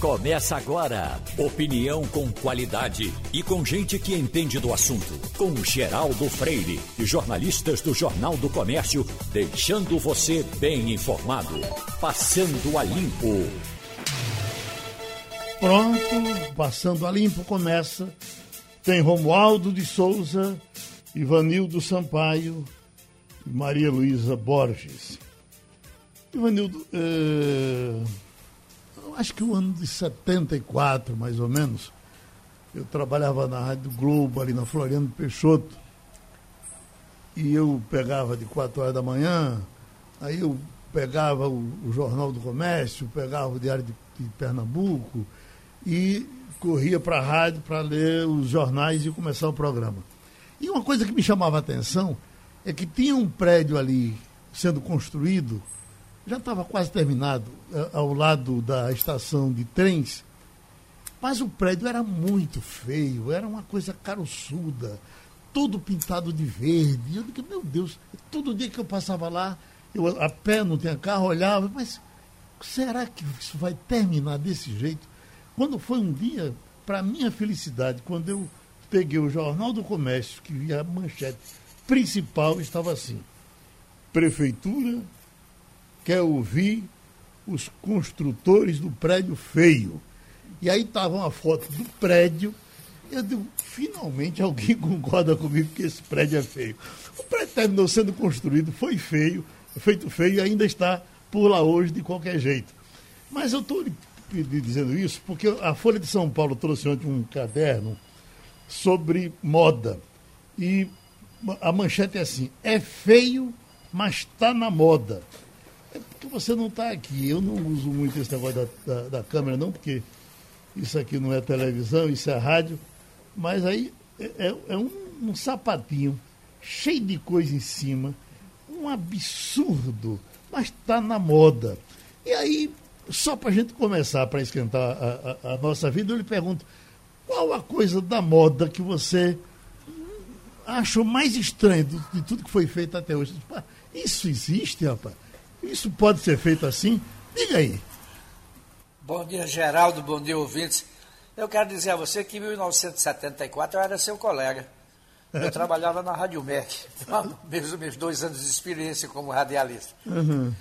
Começa agora. Opinião com qualidade e com gente que entende do assunto. Com Geraldo Freire e jornalistas do Jornal do Comércio, deixando você bem informado. Passando a limpo. Pronto, passando a limpo começa. Tem Romualdo de Souza, Ivanildo Sampaio e Maria Luísa Borges. Ivanildo, eh, acho que o ano de 74, mais ou menos, eu trabalhava na Rádio Globo, ali na Floriano Peixoto, e eu pegava de 4 horas da manhã, aí eu pegava o, o Jornal do Comércio, pegava o Diário de, de Pernambuco e corria para a rádio para ler os jornais e começar o programa. E uma coisa que me chamava a atenção é que tinha um prédio ali sendo construído já estava quase terminado, eh, ao lado da estação de trens, mas o prédio era muito feio, era uma coisa caroçuda, todo pintado de verde. Eu digo, meu Deus, todo dia que eu passava lá, eu a pé, não tinha carro, olhava, mas será que isso vai terminar desse jeito? Quando foi um dia, para minha felicidade, quando eu peguei o Jornal do Comércio, que a manchete principal, estava assim: Prefeitura quer ouvir os construtores do prédio feio. E aí estava uma foto do prédio. Eu digo, finalmente alguém concorda comigo que esse prédio é feio. O prédio terminou sendo construído, foi feio, feito feio e ainda está por lá hoje de qualquer jeito. Mas eu estou dizendo isso porque a Folha de São Paulo trouxe ontem um caderno sobre moda. E a manchete é assim: é feio, mas está na moda. É porque você não está aqui. Eu não uso muito esse negócio da, da, da, câmera, não, porque isso aqui não é televisão, isso é rádio. Mas aí é, é, é um, um sapatinho cheio de coisa em cima, um absurdo, mas está na moda. E aí, só para a gente começar, para esquentar a, a, a, nossa vida, eu lhe pergunto, qual a coisa da moda que você achou mais estranho de, de tudo que foi feito até hoje? Isso existe, rapaz? Isso pode ser feito assim? Diga aí. Bom dia, Geraldo. Bom dia, ouvintes. Eu quero dizer a você que em 1974 eu era seu colega. Eu trabalhava na Rádio MEC, mesmo meus dois anos de experiência como radialista. Uhum.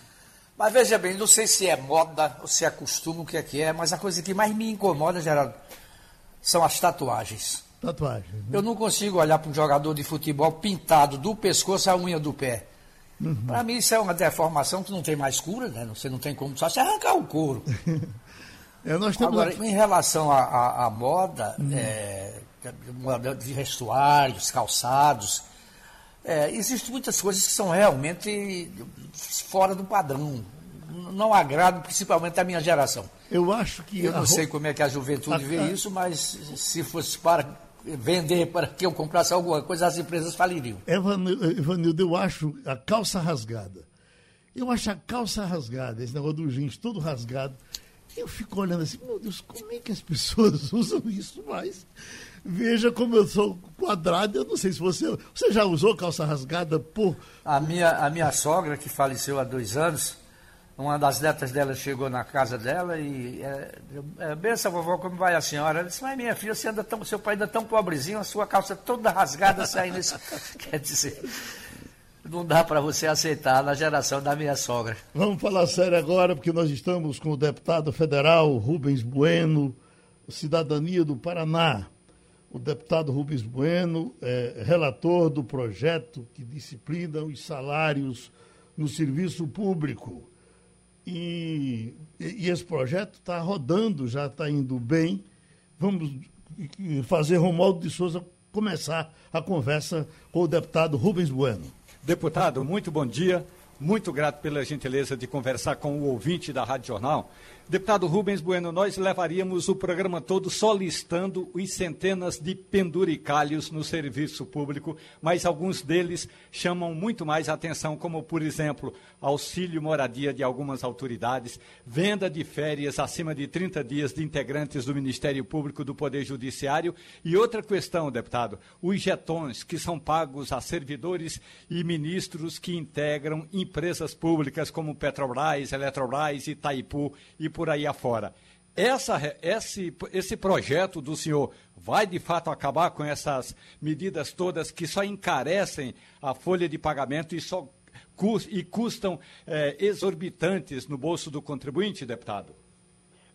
Mas veja bem, não sei se é moda ou se é costume, o que é que é, mas a coisa que mais me incomoda, Geraldo, são as tatuagens. Tatuagens. Né? Eu não consigo olhar para um jogador de futebol pintado do pescoço à unha do pé. Uhum. Para mim, isso é uma deformação que não tem mais cura, né? Você não tem como só se arrancar o couro. é, nós temos Agora, em relação à moda, uhum. é, de vestuários, calçados, é, existem muitas coisas que são realmente fora do padrão. Não agradam principalmente a minha geração. Eu acho que. Eu não sei como é que a juventude a, vê isso, mas se fosse para vender para que eu comprasse alguma coisa, as empresas faliriam. Evanildo, eu acho a calça rasgada. Eu acho a calça rasgada, esse negócio do jeans todo rasgado. Eu fico olhando assim, meu Deus, como é que as pessoas usam isso mais? Veja como eu sou quadrado, eu não sei se você. Você já usou calça rasgada por. A minha, a minha sogra, que faleceu há dois anos, uma das netas dela chegou na casa dela e é, é, benção, vovó, como vai a senhora? Ela disse, mas minha filha, você anda tão, seu pai ainda tão pobrezinho, a sua calça toda rasgada saindo. Isso. Quer dizer, não dá para você aceitar na geração da minha sogra. Vamos falar sério agora, porque nós estamos com o deputado federal Rubens Bueno, Cidadania do Paraná. O deputado Rubens Bueno é relator do projeto que disciplina os salários no serviço público. E, e esse projeto está rodando, já está indo bem. Vamos fazer Romualdo de Souza começar a conversa com o deputado Rubens Bueno. Deputado, muito bom dia. Muito grato pela gentileza de conversar com o ouvinte da Rádio Jornal. Deputado Rubens Bueno, nós levaríamos o programa todo só listando os centenas de penduricalhos no serviço público, mas alguns deles chamam muito mais atenção, como, por exemplo, auxílio moradia de algumas autoridades, venda de férias acima de 30 dias de integrantes do Ministério Público do Poder Judiciário. E outra questão, deputado, os jetões que são pagos a servidores e ministros que integram empresas públicas como Petrobras, Eletrobras, Itaipu e por aí afora. Essa, esse, esse projeto do senhor vai de fato acabar com essas medidas todas que só encarecem a folha de pagamento e só e custam é, exorbitantes no bolso do contribuinte, deputado?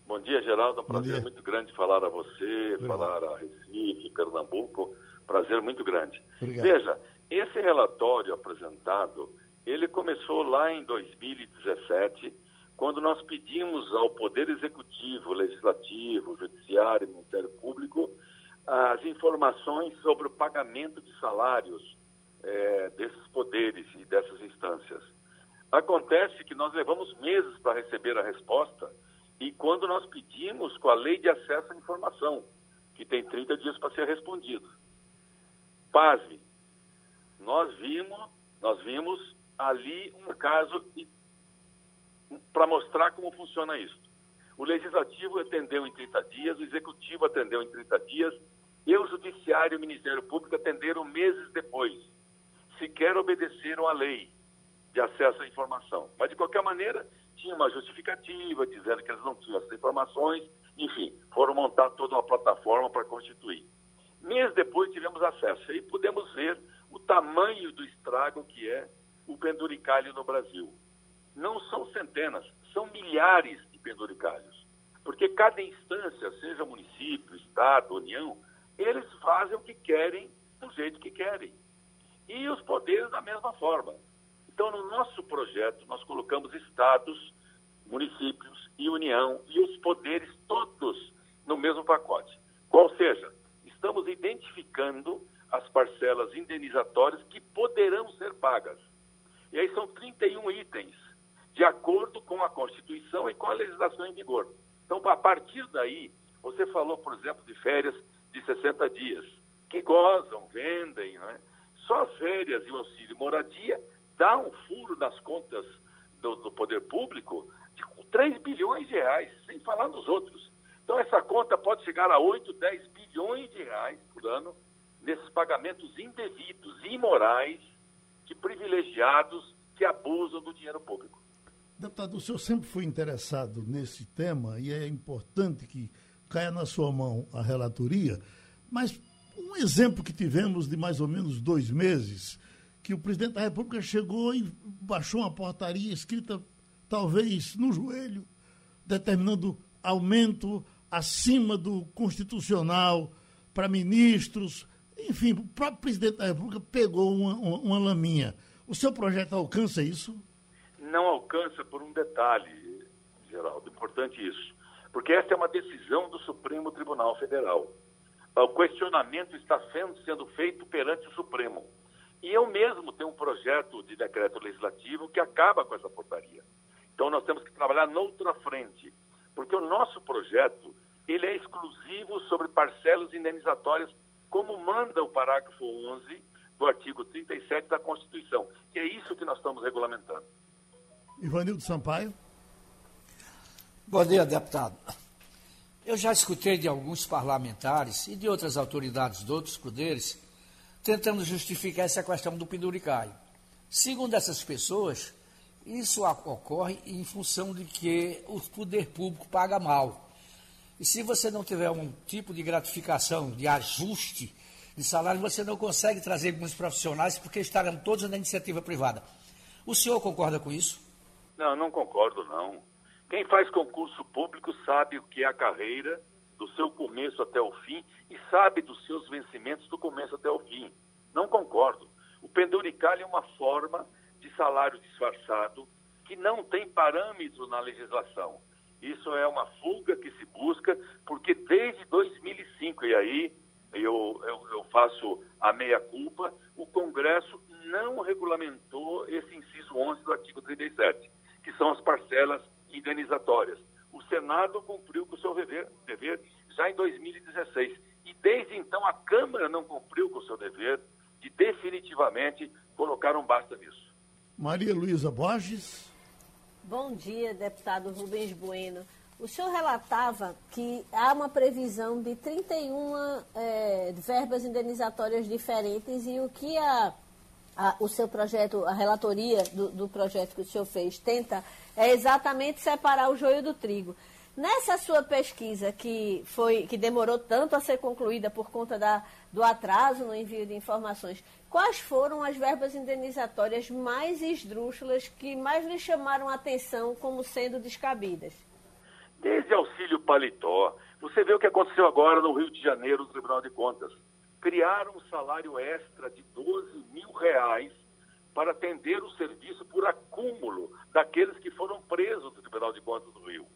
Bom dia, Geraldo. É um prazer muito grande falar a você, Obrigado. falar a Recife, Pernambuco. Prazer muito grande. Obrigado. Veja, esse relatório apresentado, ele começou lá em 2017, quando nós pedimos ao Poder Executivo, Legislativo, Judiciário e Ministério Público as informações sobre o pagamento de salários é, desses poderes e dessas instâncias. Acontece que nós levamos meses para receber a resposta e quando nós pedimos com a lei de acesso à informação, que tem 30 dias para ser respondido. Pasme, nós vimos, nós vimos ali um caso para mostrar como funciona isso. O legislativo atendeu em 30 dias, o executivo atendeu em 30 dias, e o judiciário e o Ministério Público atenderam meses depois sequer obedeceram à lei de acesso à informação. Mas, de qualquer maneira, tinha uma justificativa dizendo que eles não tinham essas informações. Enfim, foram montar toda uma plataforma para constituir. Meses depois tivemos acesso e pudemos ver o tamanho do estrago que é o penduricalho no Brasil. Não são centenas, são milhares de penduricalhos. Porque cada instância, seja município, Estado, União, eles fazem o que querem do jeito que querem e os poderes da mesma forma. Então, no nosso projeto, nós colocamos estados, municípios e União e os poderes todos no mesmo pacote. Qual seja, estamos identificando as parcelas indenizatórias que poderão ser pagas. E aí são 31 itens, de acordo com a Constituição e com a legislação em vigor. Então, a partir daí, você falou, por exemplo, de férias de 60 dias, que gozam, vendem, né? Só as férias e o auxílio moradia dá um furo nas contas do, do poder público de 3 bilhões de reais, sem falar nos outros. Então, essa conta pode chegar a 8, 10 bilhões de reais por ano nesses pagamentos indevidos, imorais, de privilegiados que abusam do dinheiro público. Deputado, o senhor sempre foi interessado nesse tema e é importante que caia na sua mão a relatoria, mas um exemplo que tivemos de mais ou menos dois meses, que o presidente da República chegou e baixou uma portaria escrita, talvez, no joelho, determinando aumento acima do constitucional para ministros. Enfim, o próprio presidente da República pegou uma, uma, uma laminha. O seu projeto alcança isso? Não alcança por um detalhe, Geraldo, importante isso. Porque essa é uma decisão do Supremo Tribunal Federal o questionamento está sendo, sendo feito perante o Supremo. E eu mesmo tenho um projeto de decreto legislativo que acaba com essa portaria. Então nós temos que trabalhar noutra frente, porque o nosso projeto ele é exclusivo sobre parcelas indenizatórias, como manda o parágrafo 11 do artigo 37 da Constituição. E é isso que nós estamos regulamentando. Ivanildo Sampaio. Bom dia, deputado. Eu já escutei de alguns parlamentares e de outras autoridades de outros poderes tentando justificar essa questão do penduricário. Segundo essas pessoas, isso ocorre em função de que o poder público paga mal. E se você não tiver um tipo de gratificação, de ajuste de salário, você não consegue trazer bons profissionais porque estarão todos na iniciativa privada. O senhor concorda com isso? Não, não concordo não. Quem faz concurso público sabe o que é a carreira, do seu começo até o fim, e sabe dos seus vencimentos do começo até o fim. Não concordo. O penduricalho é uma forma de salário disfarçado que não tem parâmetro na legislação. Isso é uma fuga que se busca, porque desde 2005, e aí eu, eu, eu faço a meia-culpa, o Congresso não regulamentou esse inciso 11 do artigo 37, que são as parcelas indenizatórias. O Senado cumpriu com o seu dever, dever já em 2016. E desde então a Câmara não cumpriu com o seu dever de definitivamente colocar um basta nisso. Maria Luísa Borges. Bom dia, deputado Rubens Bueno. O senhor relatava que há uma previsão de 31 é, verbas indenizatórias diferentes e o que a, a, o seu projeto, a relatoria do, do projeto que o senhor fez, tenta é exatamente separar o joio do trigo. Nessa sua pesquisa, que, foi, que demorou tanto a ser concluída por conta da, do atraso no envio de informações, quais foram as verbas indenizatórias mais esdrúxulas que mais lhe chamaram a atenção como sendo descabidas? Desde auxílio paletó. Você vê o que aconteceu agora no Rio de Janeiro, no Tribunal de Contas. Criaram um salário extra de 12 mil reais para atender o serviço por acúmulo daqueles que foram presos no Tribunal de Contas do Rio.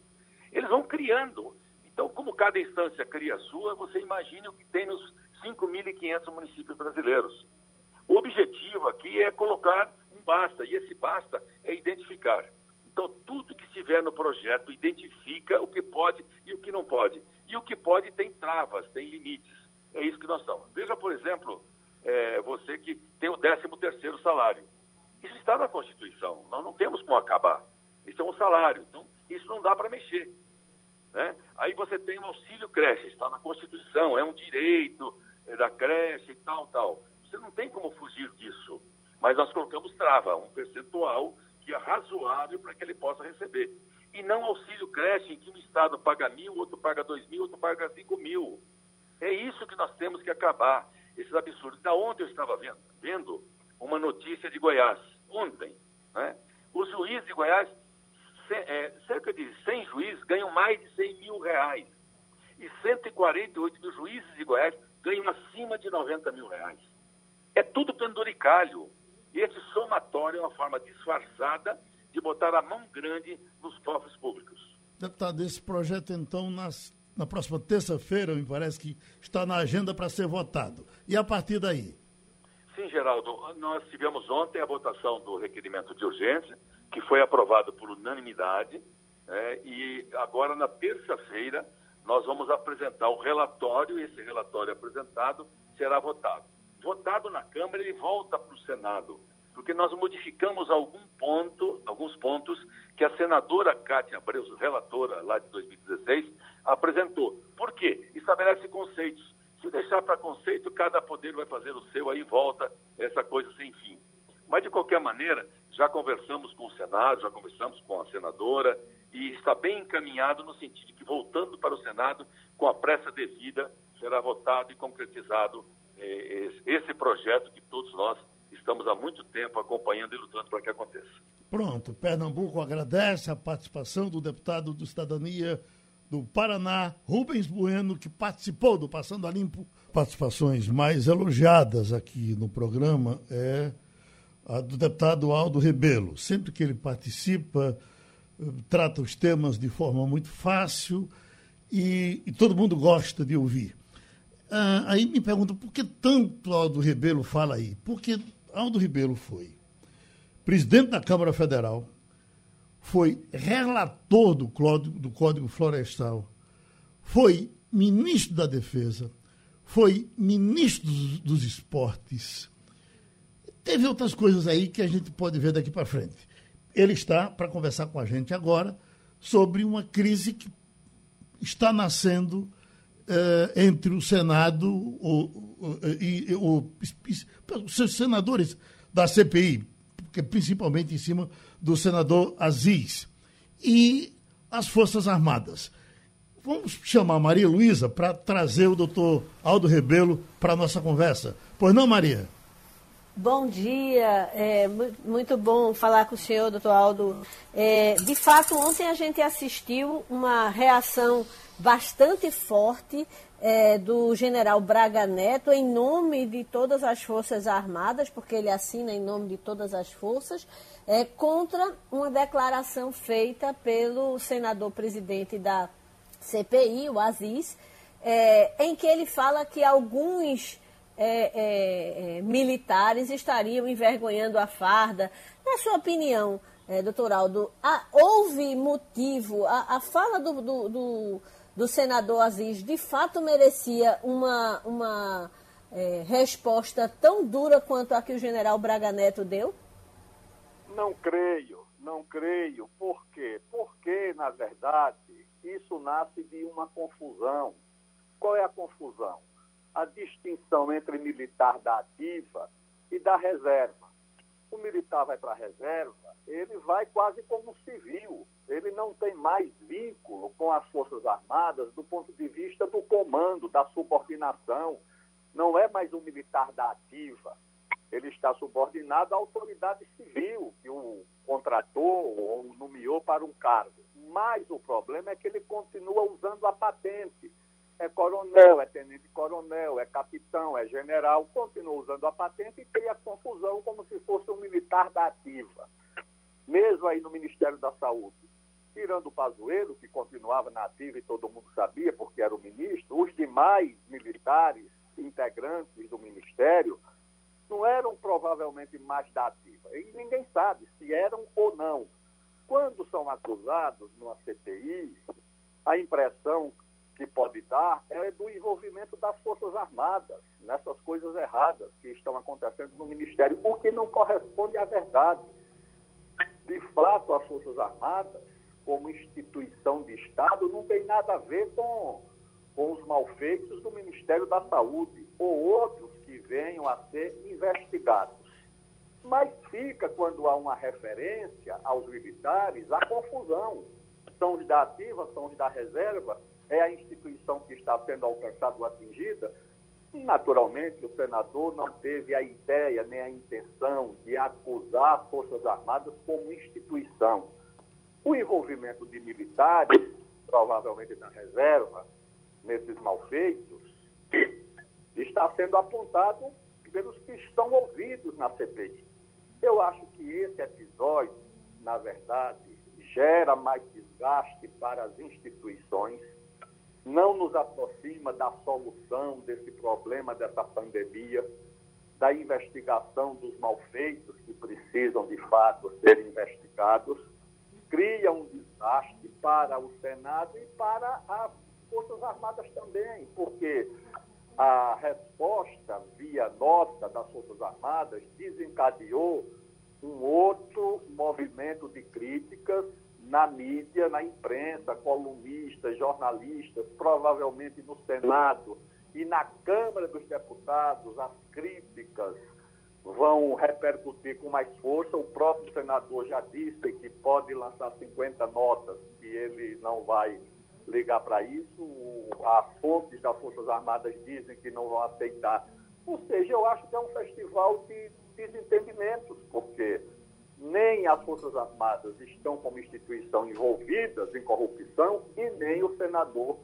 Eles vão criando. Então, como cada instância cria a sua, você imagine o que tem nos 5.500 municípios brasileiros. O objetivo aqui é colocar um basta, e esse basta é identificar. Então, tudo que estiver no projeto identifica o que pode e o que não pode. E o que pode tem travas, tem limites. É isso que nós estamos. Veja, por exemplo, é, você que tem o 13 terceiro salário. Isso está na Constituição. Nós não temos como acabar. Isso é um salário. Então, isso não dá para mexer. Né? Aí você tem o auxílio creche, está na Constituição, é um direito é da creche e tal, tal. Você não tem como fugir disso. Mas nós colocamos trava, um percentual que é razoável para que ele possa receber. E não auxílio creche em que um Estado paga mil, outro paga dois mil, outro paga cinco mil. É isso que nós temos que acabar, esses absurdos. Da ontem eu estava vendo, vendo uma notícia de Goiás, ontem. Né? Os juízes de Goiás, é, cerca de 100 juízes, ganham mais de 100 mil reais. E 148 mil juízes de Goiás ganham acima de 90 mil reais. É tudo penduricalho. E esse somatório é uma forma disfarçada de botar a mão grande nos cofres públicos. Deputado, esse projeto, então, nas, na próxima terça-feira, me parece que está na agenda para ser votado. E a partir daí? Sim, Geraldo. Nós tivemos ontem a votação do requerimento de urgência, que foi aprovado por unanimidade. É, e agora, na terça-feira, nós vamos apresentar o relatório, e esse relatório apresentado será votado. Votado na Câmara, ele volta para o Senado, porque nós modificamos algum ponto, alguns pontos que a senadora Cátia Abreu, relatora lá de 2016, apresentou. Por quê? Estabelece conceitos. Se deixar para conceito, cada poder vai fazer o seu, aí volta essa coisa sem fim. Mas, de qualquer maneira, já conversamos com o Senado, já conversamos com a senadora, e está bem encaminhado no sentido de que, voltando para o Senado, com a pressa devida, será votado e concretizado eh, esse projeto que todos nós estamos há muito tempo acompanhando e lutando para que aconteça. Pronto, Pernambuco agradece a participação do deputado do Cidadania do Paraná, Rubens Bueno, que participou do Passando a Limpo. Participações mais elogiadas aqui no programa é a do deputado Aldo Rebelo. Sempre que ele participa, trata os temas de forma muito fácil e, e todo mundo gosta de ouvir. Ah, aí me pergunta por que tanto Aldo Rebelo fala aí? Porque Aldo Rebelo foi presidente da Câmara Federal, foi relator do Código, do Código Florestal, foi ministro da Defesa, foi ministro dos, dos Esportes. Teve outras coisas aí que a gente pode ver daqui para frente. Ele está para conversar com a gente agora sobre uma crise que está nascendo eh, entre o Senado o, e os senadores da CPI, porque principalmente em cima do senador Aziz, e as Forças Armadas. Vamos chamar Maria Luísa para trazer o doutor Aldo Rebelo para a nossa conversa. Pois não, Maria? Bom dia, é muito bom falar com o senhor, doutor Aldo. É, de fato, ontem a gente assistiu uma reação bastante forte é, do general Braga Neto em nome de todas as Forças Armadas, porque ele assina em nome de todas as forças, é, contra uma declaração feita pelo senador presidente da CPI, o Aziz, é, em que ele fala que alguns é, é, é, militares estariam envergonhando a farda. Na sua opinião, doutor Aldo, houve motivo, a, a fala do, do, do, do, senador Aziz de fato merecia uma, uma é, resposta tão dura quanto a que o general Braga Neto deu? Não creio, não creio. Por quê? Porque, na verdade, isso nasce de uma confusão. Qual é a confusão? a distinção entre militar da ativa e da reserva. O militar vai para a reserva ele vai quase como civil. Ele não tem mais vínculo com as Forças Armadas do ponto de vista do comando, da subordinação. Não é mais um militar da ativa. Ele está subordinado à autoridade civil que o contratou ou nomeou para um cargo. Mas o problema é que ele continua usando a patente. É coronel, é tenente-coronel, é capitão, é general, continua usando a patente e cria confusão como se fosse um militar da ativa. Mesmo aí no Ministério da Saúde, tirando o Pazuello, que continuava na ativa e todo mundo sabia porque era o ministro, os demais militares integrantes do Ministério não eram provavelmente mais da ativa. E ninguém sabe se eram ou não. Quando são acusados numa CPI, a impressão que pode dar é do envolvimento das Forças Armadas nessas coisas erradas que estão acontecendo no Ministério, o que não corresponde à verdade. De fato, as Forças Armadas, como instituição de Estado, não tem nada a ver com, com os malfeitos do Ministério da Saúde ou outros que venham a ser investigados. Mas fica, quando há uma referência aos militares, a confusão. São os da ativa, são os da reserva, é a instituição que está sendo alcançada ou atingida. Naturalmente, o senador não teve a ideia nem a intenção de acusar as Forças Armadas como instituição. O envolvimento de militares, provavelmente na reserva, nesses malfeitos, está sendo apontado pelos que estão ouvidos na CPI. Eu acho que esse episódio, na verdade, gera mais desgaste para as instituições, não nos aproxima da solução desse problema, dessa pandemia, da investigação dos malfeitos que precisam, de fato, ser investigados, cria um desgaste para o Senado e para as Forças Armadas também, porque a resposta via nota das Forças Armadas desencadeou um outro movimento de críticas na mídia, na imprensa, colunistas, jornalistas, provavelmente no Senado e na Câmara dos Deputados, as críticas vão repercutir com mais força. O próprio senador já disse que pode lançar 50 notas, que ele não vai ligar para isso. As fontes das Forças Armadas dizem que não vão aceitar. Ou seja, eu acho que é um festival de desentendimentos, porque nem as Forças Armadas estão como instituição envolvidas em corrupção e nem o senador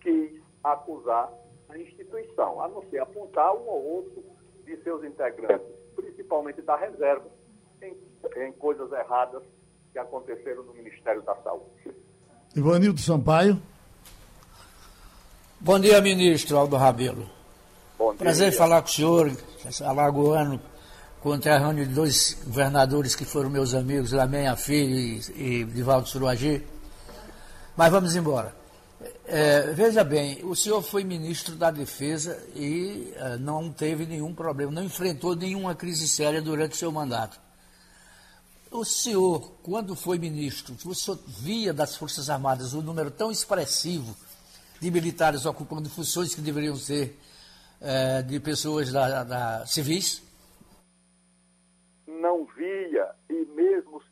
quis acusar a instituição, a não ser apontar um ou outro de seus integrantes, principalmente da reserva, em, em coisas erradas que aconteceram no Ministério da Saúde. Ivanildo Sampaio. Bom dia, ministro Aldo Rabelo. Bom dia. Prazer em falar com o senhor, alagoano, conterrâneo de dois governadores que foram meus amigos, Lamenha Filho e, e Divaldo Suruagi. Mas vamos embora. É, veja bem, o senhor foi ministro da Defesa e é, não teve nenhum problema, não enfrentou nenhuma crise séria durante o seu mandato. O senhor, quando foi ministro, o senhor via das Forças Armadas um número tão expressivo de militares ocupando funções que deveriam ser é, de pessoas da, da, civis? Não via, e mesmo os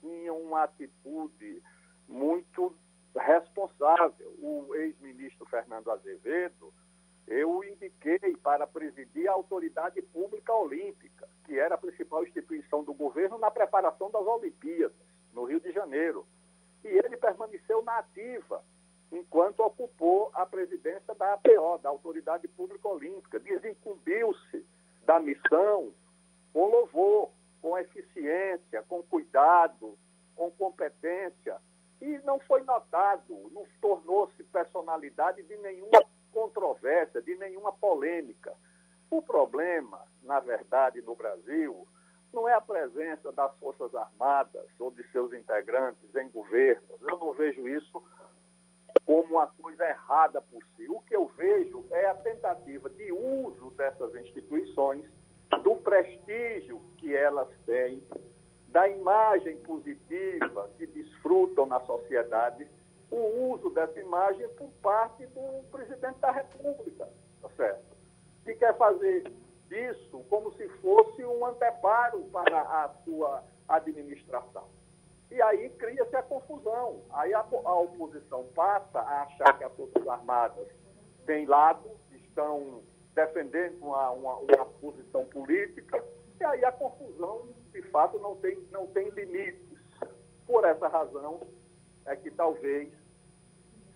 tinham uma atitude muito responsável. O ex-ministro Fernando Azevedo eu o indiquei para presidir a Autoridade Pública Olímpica, que era a principal instituição do governo na preparação das Olimpíadas, no Rio de Janeiro. E ele permaneceu na ativa enquanto ocupou a presidência da APO, da Autoridade Pública Olímpica. Desincumbiu-se da missão com louvor, com eficiência, com cuidado, com competência. E não foi notado, não tornou-se personalidade de nenhuma controvérsia, de nenhuma polêmica. O problema, na verdade, no Brasil, não é a presença das Forças Armadas ou de seus integrantes em governos. Eu não vejo isso como uma coisa errada por si. O que eu vejo é a tentativa de uso dessas instituições, do prestígio que elas têm, da imagem positiva que desfrutam na sociedade o uso dessa imagem por parte do presidente da República, tá certo? Que quer fazer isso como se fosse um anteparo para a sua administração. E aí cria-se a confusão. Aí a, a, oposição passa a achar que as Forças Armadas têm lado, estão defendendo uma, uma, uma posição política, e aí a confusão, de fato, não tem, não tem limites. Por essa razão é que talvez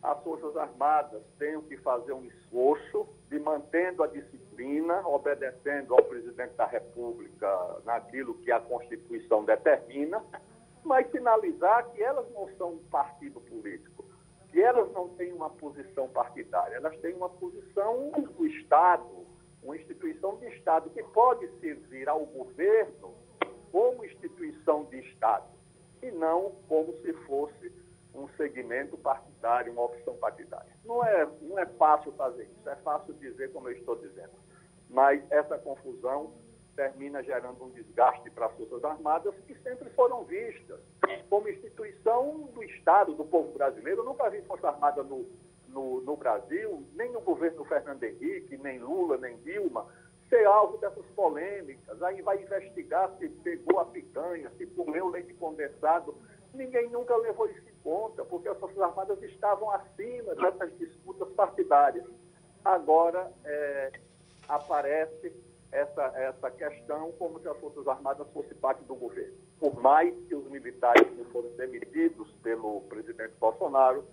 as Forças Armadas tenham que fazer um esforço de mantendo a disciplina, obedecendo ao presidente da República naquilo que a Constituição determina, mas sinalizar que elas não são um partido político, que elas não têm uma posição partidária, elas têm uma posição do Estado, uma instituição de Estado que pode servir ao governo como instituição de Estado e não como se fosse um segmento partidário, uma opção partidária. Não é, não é fácil fazer isso, é fácil dizer como eu estou dizendo. Mas essa confusão termina gerando um desgaste para as Forças Armadas que sempre foram vistas como instituição do Estado, do povo brasileiro. Eu nunca vi Força Armada no, no, no Brasil, nem no governo Fernando Henrique, nem Lula, nem Dilma, ser alvo dessas polêmicas. Aí vai investigar se pegou a picanha, se comeu leite condensado. Ninguém nunca levou isso em conta, porque as Forças Armadas estavam acima dessas disputas partidárias. Agora é, aparece essa, essa questão como se as Forças Armadas fossem parte do governo. Por mais que os militares que foram demitidos pelo presidente Bolsonaro,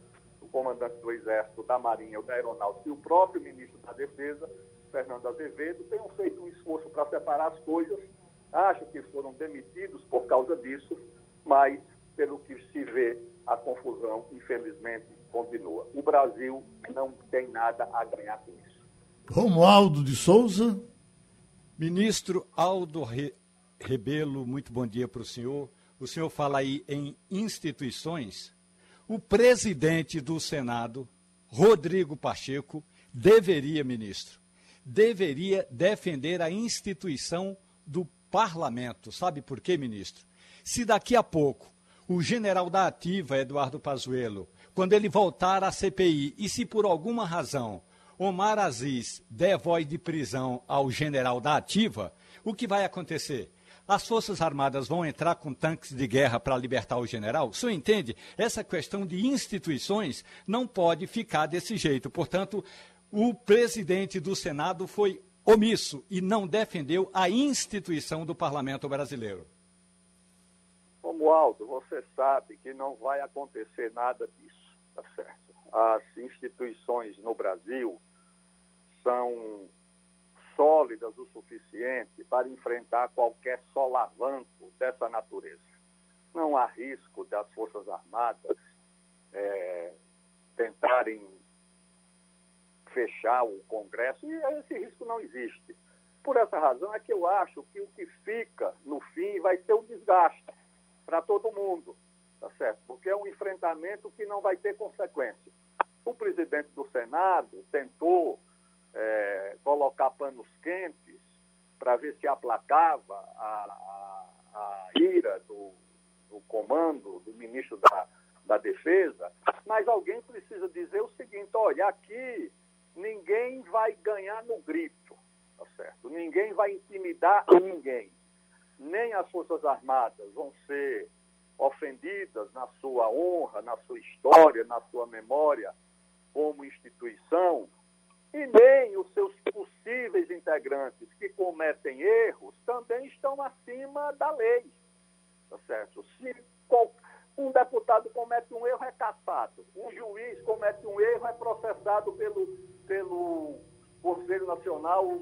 o comandante do Exército, da Marinha, da Aeronáutica e o próprio ministro da Defesa, Fernando Azevedo, tenham feito um esforço para separar as coisas. Acho que foram demitidos por causa disso, mas, pelo que se vê, a confusão, infelizmente, continua. O Brasil não tem nada a ganhar com isso. Romualdo de Souza. Ministro Aldo Re... Rebelo, muito bom dia para o senhor. O senhor fala aí em instituições. O presidente do Senado, Rodrigo Pacheco, deveria, ministro, deveria defender a instituição do parlamento. Sabe por quê, ministro? Se daqui a pouco o general da ativa, Eduardo Pazuello, quando ele voltar à CPI e se por alguma razão Omar Aziz der voz de prisão ao general da ativa, o que vai acontecer? As Forças Armadas vão entrar com tanques de guerra para libertar o general? O senhor entende? Essa questão de instituições não pode ficar desse jeito. Portanto, o presidente do Senado foi omisso e não defendeu a instituição do parlamento brasileiro. Romualdo, você sabe que não vai acontecer nada disso, tá certo? As instituições no Brasil são sólidas o suficiente para enfrentar qualquer solavanco dessa natureza. Não há risco das Forças Armadas é, tentarem fechar o Congresso, e esse risco não existe. Por essa razão é que eu acho que o que fica, no fim, vai ser o desgaste para todo mundo, tá certo? Porque é um enfrentamento que não vai ter consequência. O presidente do Senado tentou é, colocar panos quentes para ver se aplacava a, a, a ira do, do, comando, do ministro da, da Defesa, mas alguém precisa dizer o seguinte: olha, aqui ninguém vai ganhar no grito, tá certo? Ninguém vai intimidar ninguém. Nem as Forças Armadas vão ser ofendidas na sua honra, na sua história, na sua memória como instituição, e nem os seus possíveis integrantes que cometem erros também estão acima da lei. Tá certo? Se um deputado comete um erro, é caçado. Um juiz comete um erro, é processado pelo, pelo Conselho Nacional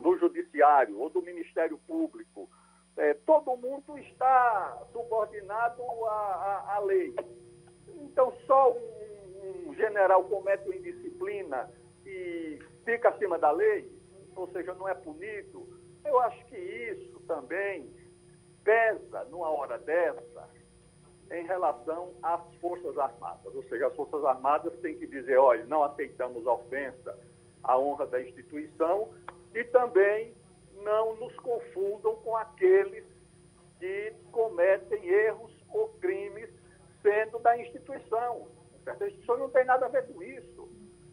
do Judiciário ou do Ministério Público. É, todo mundo está subordinado à, lei. Então, só um um general comete uma indisciplina e fica acima da lei, ou seja, não é punido, eu acho que isso também pesa numa hora dessa em relação às Forças Armadas. Ou seja, as Forças Armadas têm que dizer, olha, não aceitamos a ofensa à honra da instituição e também não nos confundam com aqueles que cometem erros ou crimes sendo da instituição. A instituição não tem nada a ver com isso.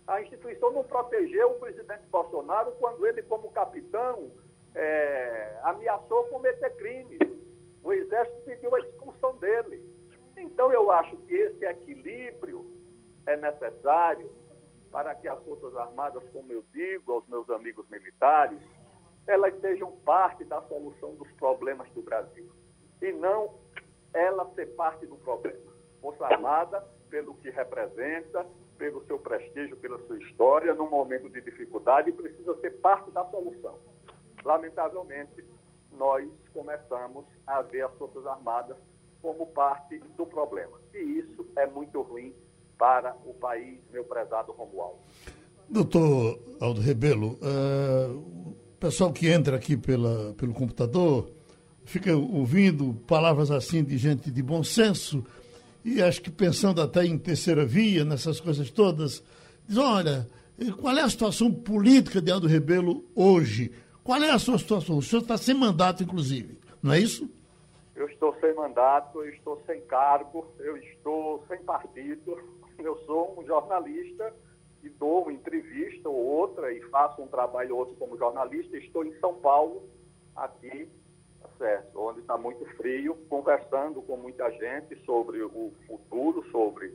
A instituição não protegeu o presidente Bolsonaro quando ele, como capitão, é, ameaçou cometer crimes. O Exército pediu a expulsão dele. Então, eu acho que esse equilíbrio é necessário para que as Forças Armadas, como eu digo aos meus amigos militares, elas sejam parte da solução dos problemas do Brasil. E não ela ser parte do problema. Força Armada, pelo que representa, pelo seu prestígio, pela sua história, num momento de dificuldade, precisa ser parte da solução. Lamentavelmente, nós começamos a ver as Forças Armadas como parte do problema. E isso é muito ruim para o país, meu prezado Romualdo. Doutor Aldo Rebelo, uh, o pessoal que entra aqui pela, pelo computador fica ouvindo palavras assim de gente de bom senso e acho que pensando até em terceira via, nessas coisas todas, diz, olha, qual é a situação política de Aldo Rebelo hoje? Qual é a sua situação? O senhor está sem mandato, inclusive, não é isso? Eu estou sem mandato, eu estou sem cargo, eu estou sem partido, eu sou um jornalista e dou uma entrevista ou outra e faço um trabalho ou outro como jornalista. Estou em São Paulo, aqui, onde está muito frio, conversando com muita gente sobre o futuro, sobre,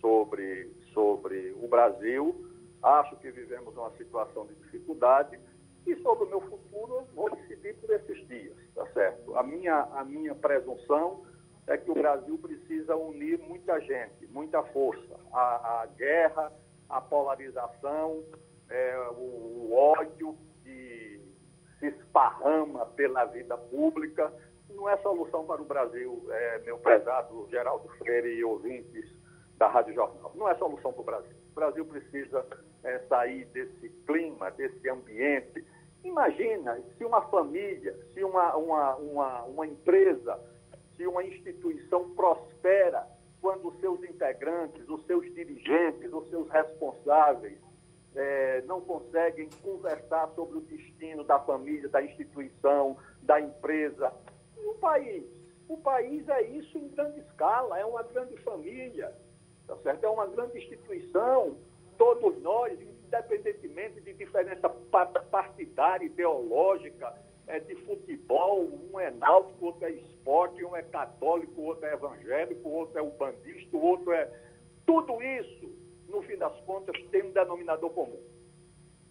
sobre, sobre o Brasil. Acho que vivemos uma situação de dificuldade e sobre o meu futuro vou decidir por esses dias, tá certo? A minha, a minha presunção é que o Brasil precisa unir muita gente, muita força. A, a guerra, a polarização, é, o, o, ódio pela vida pública, não é solução para o Brasil, é, meu prezado Geraldo Freire e ouvintes da Rádio Jornal. Não é solução para o Brasil. O Brasil precisa é, sair desse clima, desse ambiente. Imagina se uma família, se uma, uma, uma, uma empresa se uma instituição prospera quando os seus integrantes, os seus dirigentes, os seus responsáveis é, não conseguem conversar sobre o destino da família, da instituição, da empresa. E o país? O país é isso em grande escala, é uma grande família, tá certo? é uma grande instituição. Todos nós, independentemente de diferença partidária, ideológica, é de futebol, um é náutico, outro é esporte, um é católico, outro é evangélico, outro é ubandista, o outro é. Tudo isso, no fim das contas, tem um denominador comum.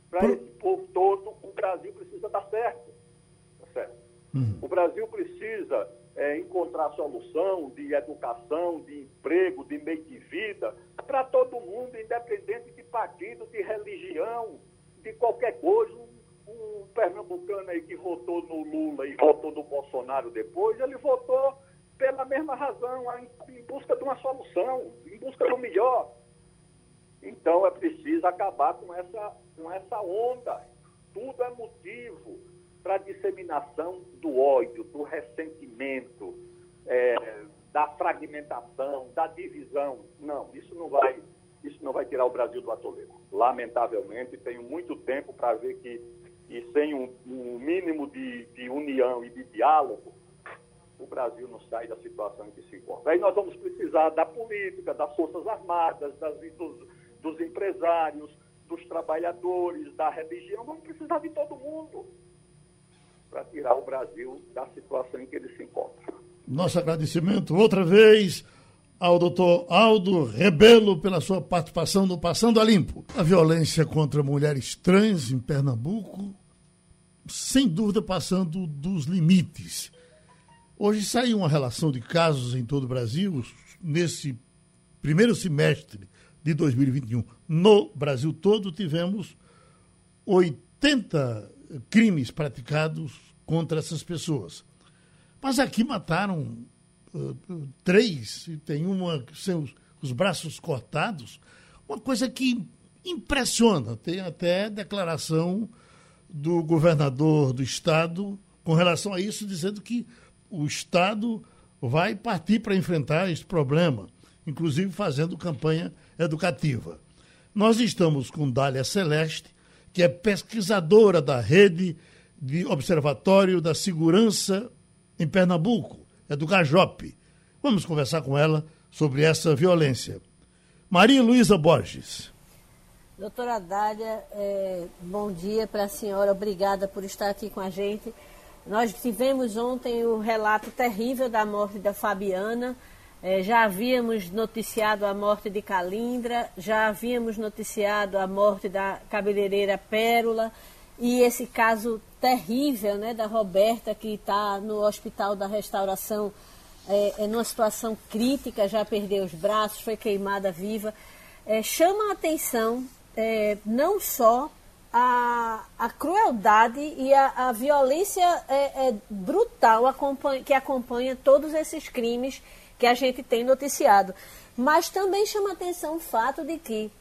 Para esse povo todo, o Brasil precisa dar certo. Tá certo? Uhum. O Brasil precisa é, encontrar solução de educação, de emprego, de meio de vida, para todo mundo, independente de partido, de religião, de qualquer coisa um pernambucano aí que votou no Lula e votou no Bolsonaro depois, ele votou pela mesma razão, em busca de uma solução, em busca do melhor. Então é preciso acabar com essa, com essa onda. Tudo é motivo para disseminação do ódio, do ressentimento, é, da fragmentação, da divisão. Não, isso não vai, isso não vai tirar o Brasil do atoleiro. Lamentavelmente, tenho muito tempo para ver que e sem um, um mínimo de, de, união e de diálogo, o Brasil não sai da situação em que se encontra. Aí nós vamos precisar da política, das Forças Armadas, das, dos, dos empresários, dos trabalhadores, da religião, vamos precisar de todo mundo para tirar o Brasil da situação em que ele se encontra. Nosso agradecimento outra vez ao doutor Aldo Rebelo pela sua participação no Passando a Limpo. A violência contra mulheres trans em Pernambuco, sem dúvida passando dos limites. Hoje saiu uma relação de casos em todo o Brasil, nesse primeiro semestre de 2021. No Brasil todo tivemos 80 crimes praticados contra essas pessoas. Mas aqui mataram três, e tem uma sem os, os braços cortados, uma coisa que impressiona. Tem até declaração do governador do estado com relação a isso, dizendo que o estado vai partir para enfrentar esse problema, inclusive fazendo campanha educativa. Nós estamos com Dália Celeste, que é pesquisadora da rede de Observatório da Segurança em Pernambuco é do Gajope. Vamos conversar com ela sobre essa violência. Maria Luísa Borges. Doutora Dália, é, bom dia para a senhora, obrigada por estar aqui com a gente. Nós tivemos ontem o relato terrível da morte da Fabiana. É, já havíamos noticiado a morte de Calindra, já havíamos noticiado a morte da cabeleireira Pérola e esse caso terrível né, da Roberta, que está no Hospital da Restauração, é, é, numa situação crítica, já perdeu os braços, foi queimada viva. É, chama a atenção é, não só a, a crueldade e a, a violência é, é, brutal que acompanha todos esses crimes que a gente tem noticiado. Mas também chama atenção o fato de que,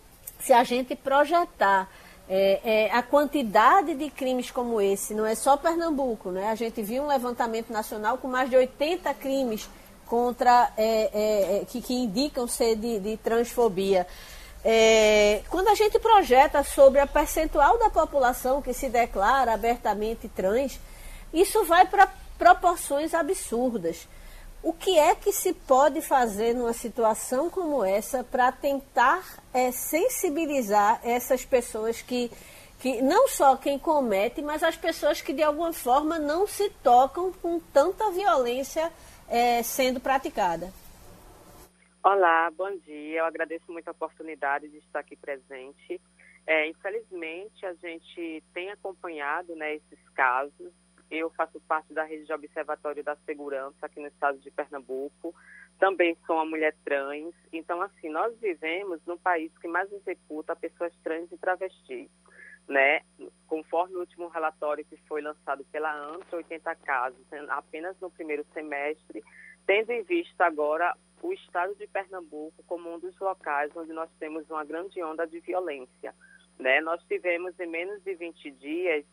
se a gente projetar é, é, a quantidade de crimes como esse, não é só Pernambuco, né? a gente viu um levantamento nacional com mais de 80 crimes contra é, é, é, que, que, indicam ser de, de transfobia. É, quando a gente projeta sobre a percentual da população que se declara abertamente trans, isso vai para proporções absurdas. O que é que se pode fazer numa situação como essa para tentar é, sensibilizar essas pessoas que, que, não só quem comete, mas as pessoas que de alguma forma não se tocam com tanta violência é, sendo praticada? Olá, bom dia. Eu agradeço muito a oportunidade de estar aqui presente. É, infelizmente, a gente tem acompanhado né, esses casos eu faço parte da rede de observatório da segurança aqui no estado de Pernambuco. Também sou uma mulher trans. Então, assim, nós vivemos no país que mais executa pessoas trans e travestis. Né? Conforme o último relatório que foi lançado pela ANTA, 80 casos apenas no primeiro semestre, tendo em vista agora o estado de Pernambuco como um dos locais onde nós temos uma grande onda de violência. Né? Nós tivemos em menos de 20 dias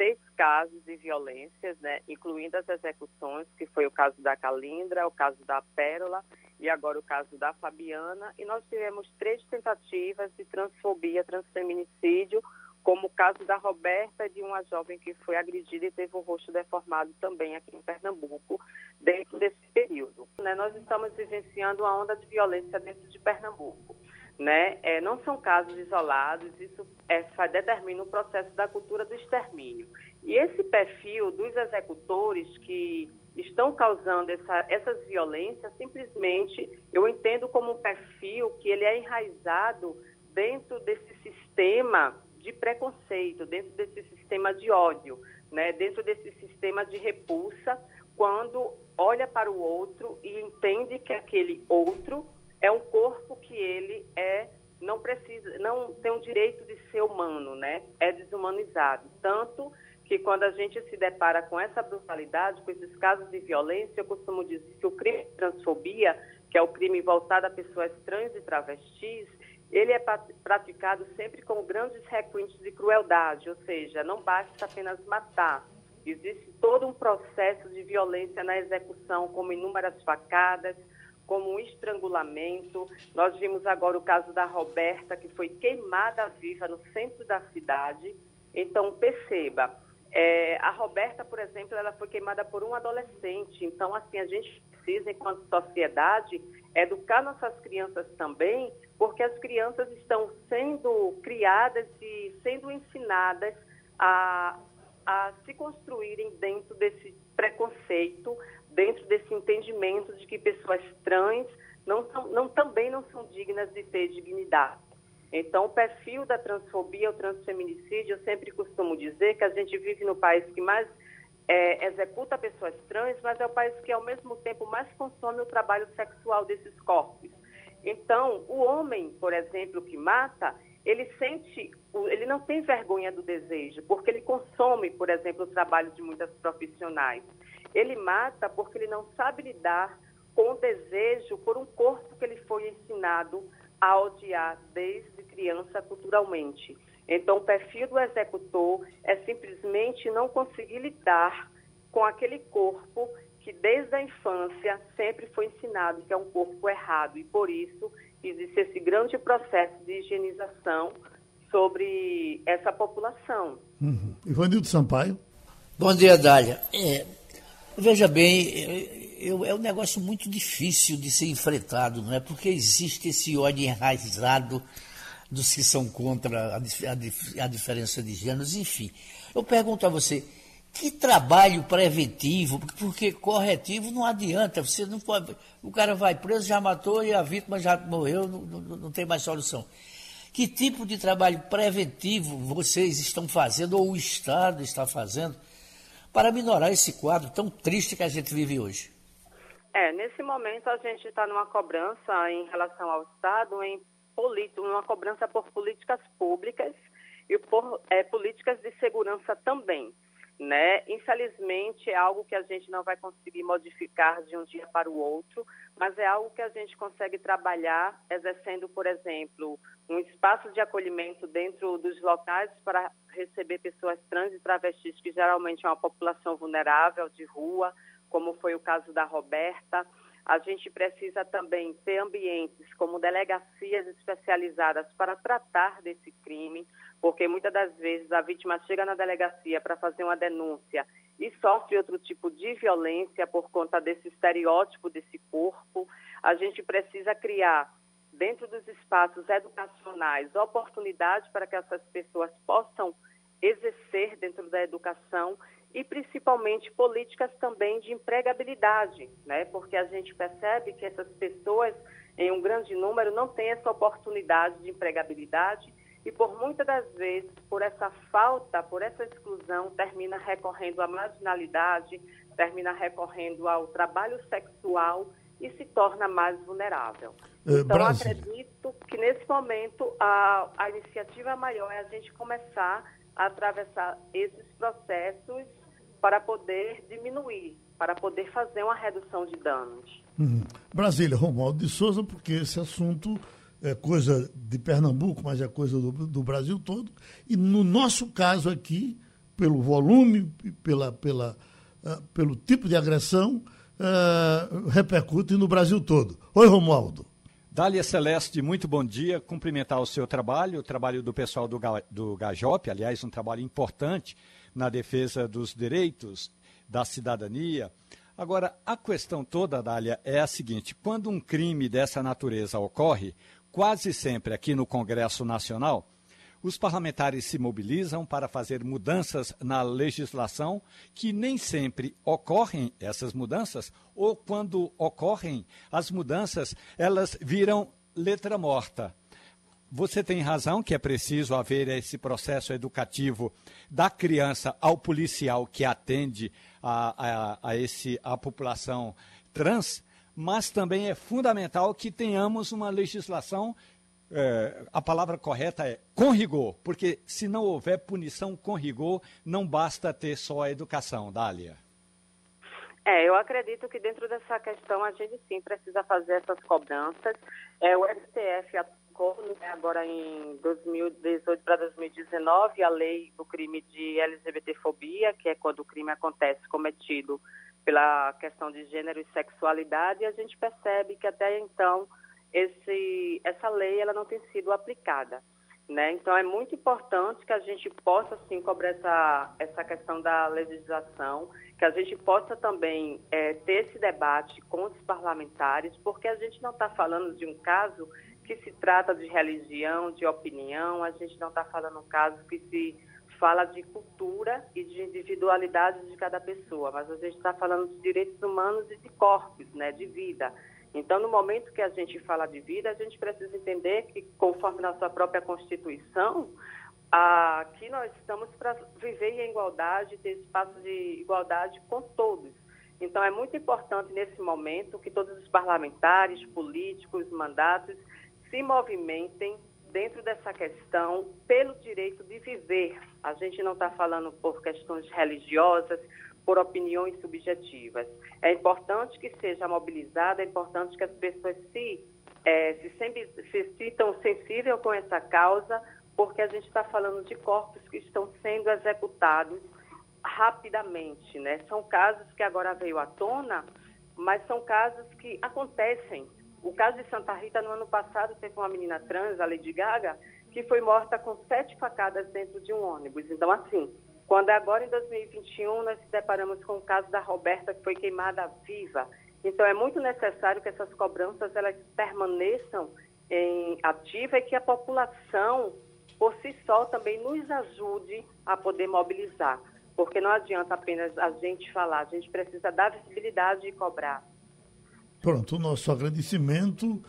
seis casos de violências, né, incluindo as execuções, que foi o caso da Calindra, o caso da Pérola e agora o caso da Fabiana. E nós tivemos três tentativas de transfobia, transfeminicídio, como o caso da Roberta, de uma jovem que foi agredida e teve o rosto deformado também aqui em Pernambuco, dentro desse período. Né, nós estamos vivenciando uma onda de violência dentro de Pernambuco né? É, não são casos isolados, isso é, determina o processo da cultura do extermínio. E esse perfil dos executores que estão causando essa, essas violências, simplesmente eu entendo como um perfil que ele é enraizado dentro desse sistema de preconceito, dentro desse sistema de ódio, né? dentro desse sistema de repulsa, quando olha para o outro e entende que aquele outro é um corpo que ele é não precisa, não tem o direito de ser humano, né? É desumanizado. Tanto que quando a gente se depara com essa brutalidade, com esses casos de violência, eu costumo dizer que o crime de transfobia, que é o crime voltado a pessoas trans e travestis, ele é praticado sempre com grandes requintes de crueldade, ou seja, não basta apenas matar. Existe todo um processo de violência na execução, como inúmeras facadas, como um estrangulamento. Nós vimos agora o caso da Roberta, que foi queimada viva no centro da cidade. Então, perceba, é, a Roberta, por exemplo, ela foi queimada por um adolescente. Então, assim, a gente precisa, enquanto sociedade, educar nossas crianças também, porque as crianças estão sendo criadas e sendo ensinadas a, a se construírem dentro desse preconceito, dentro desse entendimento de que pessoas trans não, não também não são dignas de ter dignidade. Então, o perfil da transfobia, o transfeminicídio, eu sempre costumo dizer que a gente vive no país que mais é, executa pessoas trans, mas é o país que, ao mesmo tempo, mais consome o trabalho sexual desses corpos. Então, o homem, por exemplo, que mata, ele sente, ele não tem vergonha do desejo, porque ele consome, por exemplo, o trabalho de muitas profissionais. Ele mata porque ele não sabe lidar com o desejo por um corpo que ele foi ensinado a odiar desde criança culturalmente. Então, o perfil do executor é simplesmente não conseguir lidar com aquele corpo que desde a infância sempre foi ensinado que é um corpo errado e por isso existe esse grande processo de higienização sobre essa população. Uhum. Ivanildo Sampaio. Bom dia, Dália. É, Veja bem, eu, é um negócio muito difícil de ser enfrentado, não é? Porque existe esse ódio enraizado dos que são contra a, a, a diferença de gêneros, enfim. Eu pergunto a você, Que trabalho preventivo, porque corretivo não adianta, você não pode. O cara vai preso, já matou e a vítima já morreu, não, não, não tem mais solução. Que tipo de trabalho preventivo vocês estão fazendo, ou o Estado está fazendo, para minorar esse quadro tão triste que a gente vive hoje? É, nesse momento a gente está numa cobrança em relação ao Estado, em uma cobrança por políticas públicas e por é, políticas de segurança também. Né? Infelizmente, é algo que a gente não vai conseguir modificar de um dia para o outro, mas é algo que a gente consegue trabalhar exercendo, por exemplo, um espaço de acolhimento dentro dos locais para receber pessoas trans e travestis, que geralmente é uma população vulnerável de rua, como foi o caso da Roberta. A gente precisa também ter ambientes como delegacias especializadas para tratar desse crime, porque muitas das vezes a vítima chega na delegacia para fazer uma denúncia e sofre outro tipo de violência por conta desse estereótipo desse corpo. A gente precisa criar dentro dos espaços educacionais oportunidades para que essas pessoas possam exercer dentro da educação e principalmente políticas também de empregabilidade, né? Porque a gente percebe que essas pessoas em um grande número não têm essa oportunidade de empregabilidade e por muitas das vezes, por essa falta, por essa exclusão, termina recorrendo à marginalidade, termina recorrendo ao trabalho sexual e se torna mais vulnerável. É, então, acredito que nesse momento a, a iniciativa maior é a gente começar a atravessar esses processos para poder diminuir, para poder fazer uma redução de danos. Uhum. Brasília, Romualdo de Souza, porque esse assunto é coisa de Pernambuco, mas é coisa do, do Brasil todo. E no nosso caso aqui, pelo volume, pela, pela, uh, pelo tipo de agressão, uh, repercute no Brasil todo. Oi, Romualdo. Dália Celeste, muito bom dia. Cumprimentar o seu trabalho, o trabalho do pessoal do, do Gajop, aliás, um trabalho importante na defesa dos direitos da cidadania. Agora, a questão toda, Dália, é a seguinte: quando um crime dessa natureza ocorre, Quase sempre aqui no Congresso Nacional, os parlamentares se mobilizam para fazer mudanças na legislação que nem sempre ocorrem essas mudanças ou quando ocorrem as mudanças, elas viram letra morta. Você tem razão que é preciso haver esse processo educativo da criança ao policial que atende a, a, a, esse, a população trans, mas também é fundamental que tenhamos uma legislação, é, a palavra correta é com rigor, porque se não houver punição com rigor, não basta ter só a educação, Dália. É, eu acredito que dentro dessa questão a gente sim precisa fazer essas cobranças. É, o STF aplicou né, agora em 2018 para 2019 a lei do crime de LGBTfobia, que é quando o crime acontece cometido pela questão de gênero e sexualidade, e a gente percebe que até então esse, essa lei ela não tem sido aplicada. Né? Então, é muito importante que a gente possa, sim, cobrar essa, essa questão da legislação, que a gente possa também é, ter esse debate com os parlamentares, porque a gente não está falando de um caso que se trata de religião, de opinião, a gente não está falando um caso que se fala de cultura e de individualidade de cada pessoa, mas a gente está falando de direitos humanos e de corpos, né, de vida. Então, no momento que a gente fala de vida, a gente precisa entender que, conforme nossa própria Constituição, aqui nós estamos para viver em igualdade, ter espaço de igualdade com todos. Então, é muito importante nesse momento que todos os parlamentares, políticos, mandatos se movimentem dentro dessa questão pelo direito de viver. A gente não está falando por questões religiosas, por opiniões subjetivas. É importante que seja mobilizada, é importante que as pessoas se, é, se, sempre, se sintam sensíveis com essa causa, porque a gente está falando de corpos que estão sendo executados rapidamente, né? São casos que agora veio à tona, mas são casos que acontecem o caso de Santa Rita, no ano passado, teve uma menina trans, a Lady Gaga, que foi morta com sete facadas dentro de um ônibus. Então, assim, quando é agora em 2021 nós se deparamos com o caso da Roberta, que foi queimada viva. Então, é muito necessário que essas cobranças elas permaneçam em ativa e que a população, por si só, também nos ajude a poder mobilizar porque não adianta apenas a gente falar, a gente precisa dar visibilidade e cobrar. Pronto, o nosso agradecimento.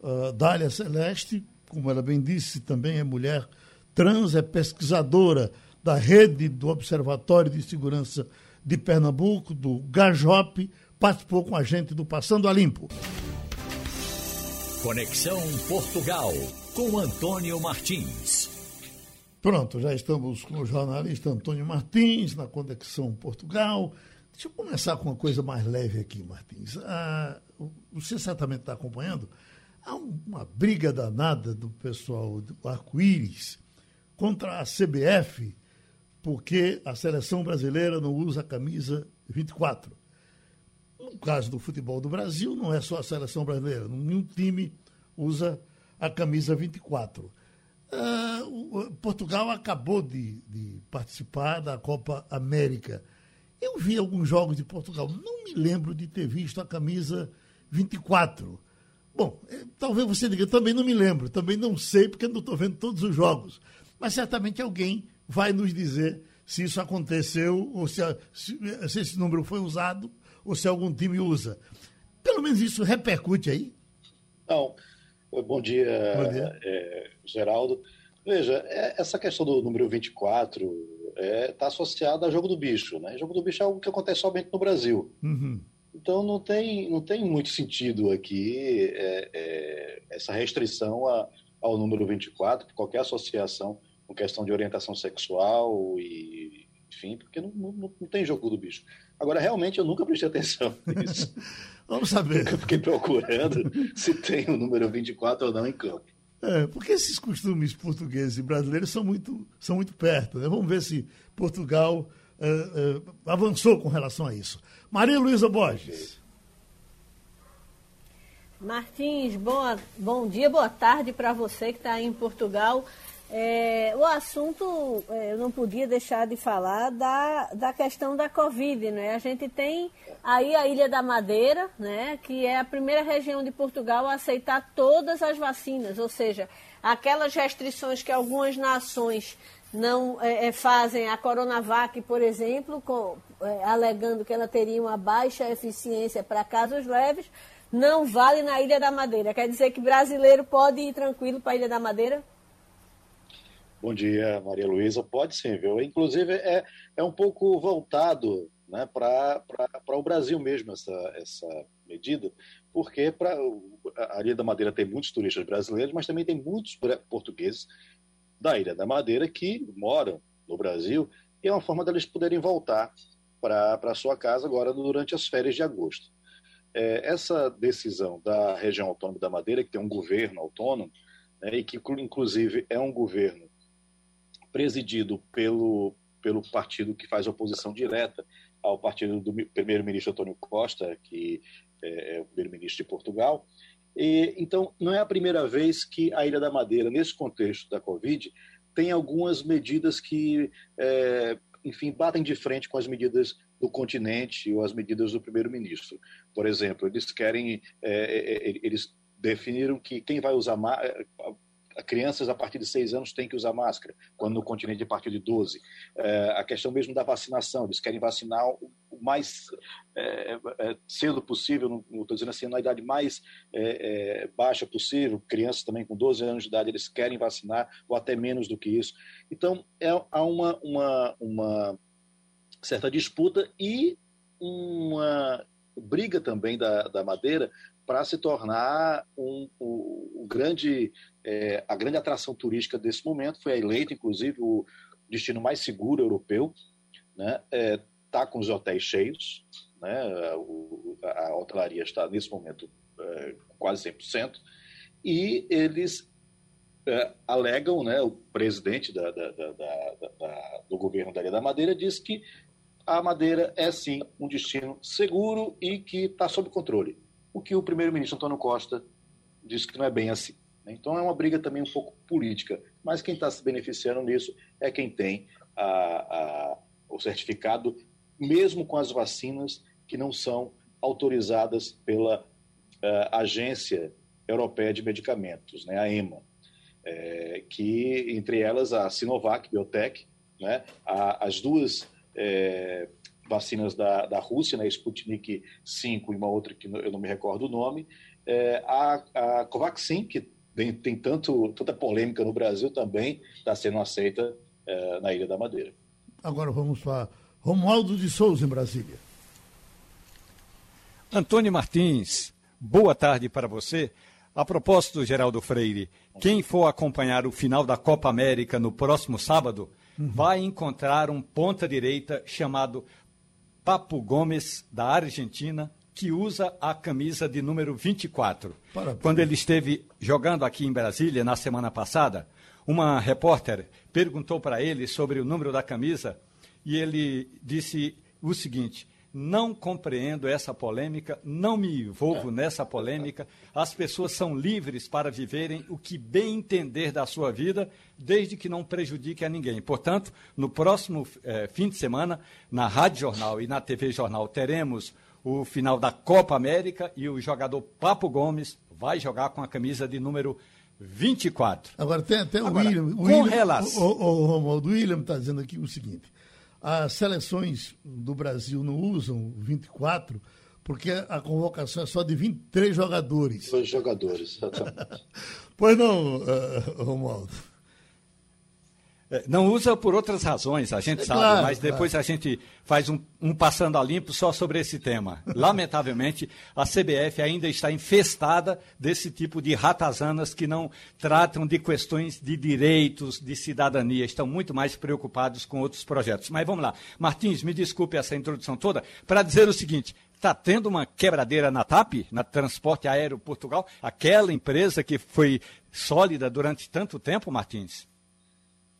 Uh, Dália Celeste, como ela bem disse, também é mulher trans, é pesquisadora da rede do Observatório de Segurança de Pernambuco, do GAJOP, participou com a gente do Passando a Limpo. Conexão Portugal, com Antônio Martins. Pronto, já estamos com o jornalista Antônio Martins na Conexão Portugal. Deixa eu começar com uma coisa mais leve aqui, Martins. Ah, você certamente está acompanhando. Há uma briga danada do pessoal do Arco-Íris contra a CBF, porque a seleção brasileira não usa a camisa 24. No caso do futebol do Brasil, não é só a seleção brasileira, nenhum time usa a camisa 24. Uh, Portugal acabou de, de, participar da Copa América. Eu vi alguns jogos de Portugal, não me lembro de ter visto a camisa 24. Bom, eh, talvez você diga, também não me lembro, também não sei, porque não estou vendo todos os jogos. Mas certamente alguém vai nos dizer se isso aconteceu, ou se, se, se esse número foi usado, ou se algum time usa. Pelo menos isso repercute aí? Não. Bom dia, Bom dia. É, Geraldo. Veja, é, essa questão do número 24 está é, tá associada a jogo do bicho. Né? Jogo do bicho é algo que acontece somente no Brasil. Uhum. Então não tem, não tem muito sentido aqui é, é, essa restrição a, ao número 24, qualquer associação com questão de orientação sexual e enfim, porque não, não, não, tem jogo do bicho. Agora, realmente, eu nunca prestei atenção nisso. Vamos saber. Eu fiquei procurando se tem o número 24 ou não em campo. É, porque esses costumes portugueses e brasileiros são muito, são muito perto. Né? Vamos ver se Portugal é, é, avançou com relação a isso. Maria Luísa Borges. Martins, boa, bom dia, boa tarde para você que está em Portugal. É, o assunto, é, eu não podia deixar de falar da, da questão da Covid, né? A gente tem aí a Ilha da Madeira, né? Que é a primeira região de Portugal a aceitar todas as vacinas, ou seja, aquelas restrições que algumas nações não é, é fazem, a Coronavac, por exemplo, com, é, alegando que ela teria uma baixa eficiência para casos leves, não vale na Ilha da Madeira. Quer dizer que brasileiro pode ir tranquilo para a Ilha da Madeira? Bom dia, Maria Luísa. Pode sim, viu? Inclusive, é, é um pouco voltado né, para o Brasil mesmo essa, essa medida, porque pra, a Ilha da Madeira tem muitos turistas brasileiros, mas também tem muitos portugueses da Ilha da Madeira que moram no Brasil e é uma forma deles poderem voltar para a sua casa agora durante as férias de agosto. É, essa decisão da região autônoma da Madeira, que tem um governo autônomo, né, e que inclusive é um governo presidido pelo, pelo partido que faz oposição direta ao partido do primeiro-ministro Antônio Costa, que é, é o primeiro-ministro de Portugal. E, então, não é a primeira vez que a Ilha da Madeira, nesse contexto da Covid, tem algumas medidas que, é, enfim, batem de frente com as medidas do continente ou as medidas do primeiro-ministro. Por exemplo, eles querem, é, é, é eles definiram que quem vai usar crianças a partir de seis anos têm que usar máscara, quando no continente a partir de 12. É, a questão mesmo da vacinação, eles querem vacinar o mais é, é, cedo possível, estou dizendo assim, na idade mais é, é, baixa possível, crianças também com 12 anos de idade, eles querem vacinar, ou até menos do que isso. Então, é, há uma, uma, uma certa disputa e uma briga também da, da Madeira para se tornar um, um, um grande, é, a grande atração turística desse momento. Foi eleito, inclusive, o destino mais seguro europeu. Né? É, tá com os hotéis cheios, né? O, a hotelaria está nesse momento é, quase 100%, e eles é, alegam, né, o presidente da, da, da, do governo da Ilha da Madeira diz que a Madeira é sim um destino seguro e que está sob controle o que o primeiro-ministro Antônio Costa disse que não é bem assim. Né? Então é uma briga também um pouco política, mas quem está se beneficiando nisso é quem tem a, a, o certificado, mesmo com as vacinas que não são autorizadas pela uh, Agência Europeia de Medicamentos, né, a EMA, é, que entre elas a Sinovac Biotech, né, a, as duas é, vacinas da, da Rússia, né, Sputnik 5 e uma outra que eu não me recordo o nome, é, a, a Covaxin, que tem, tem tanto, tanta polêmica no Brasil, também está sendo aceita é, na Ilha da Madeira. Agora vamos para Romualdo de Souza, em Brasília. Antônio Martins, boa tarde para você. A propósito, Geraldo Freire, quem for acompanhar o final da Copa América no próximo sábado uhum. vai encontrar um ponta-direita chamado Papo Gomes, da Argentina, que usa a camisa de número 24. Parabéns. Quando ele esteve jogando aqui em Brasília na semana passada, uma repórter perguntou para ele sobre o número da camisa e ele disse o seguinte: não compreendo essa polêmica, não me envolvo nessa polêmica. As pessoas são livres para viverem o que bem entender da sua vida, desde que não prejudique a ninguém. Portanto, no próximo eh, fim de semana, na Rádio Jornal e na TV Jornal, teremos o final da Copa América e o jogador Papo Gomes vai jogar com a camisa de número 24. Agora, tem até o Agora, William. O com William, relação. O, o, o Romualdo William está dizendo aqui o seguinte as seleções do Brasil não usam 24 porque a convocação é só de 23 jogadores. Dois jogadores, pois não, uh, Romualdo. É, não usa por outras razões, a gente é sabe, claro, mas depois claro. a gente faz um, um, passando a limpo só sobre esse tema. Lamentavelmente, a CBF ainda está infestada desse tipo de ratazanas que não tratam de questões de direitos, de cidadania, estão muito mais preocupados com outros projetos. Mas vamos lá. Martins, me desculpe essa introdução toda, para dizer o seguinte: Está tendo uma quebradeira na TAP, na Transporte Aéreo Portugal, aquela empresa que foi sólida durante tanto tempo, Martins?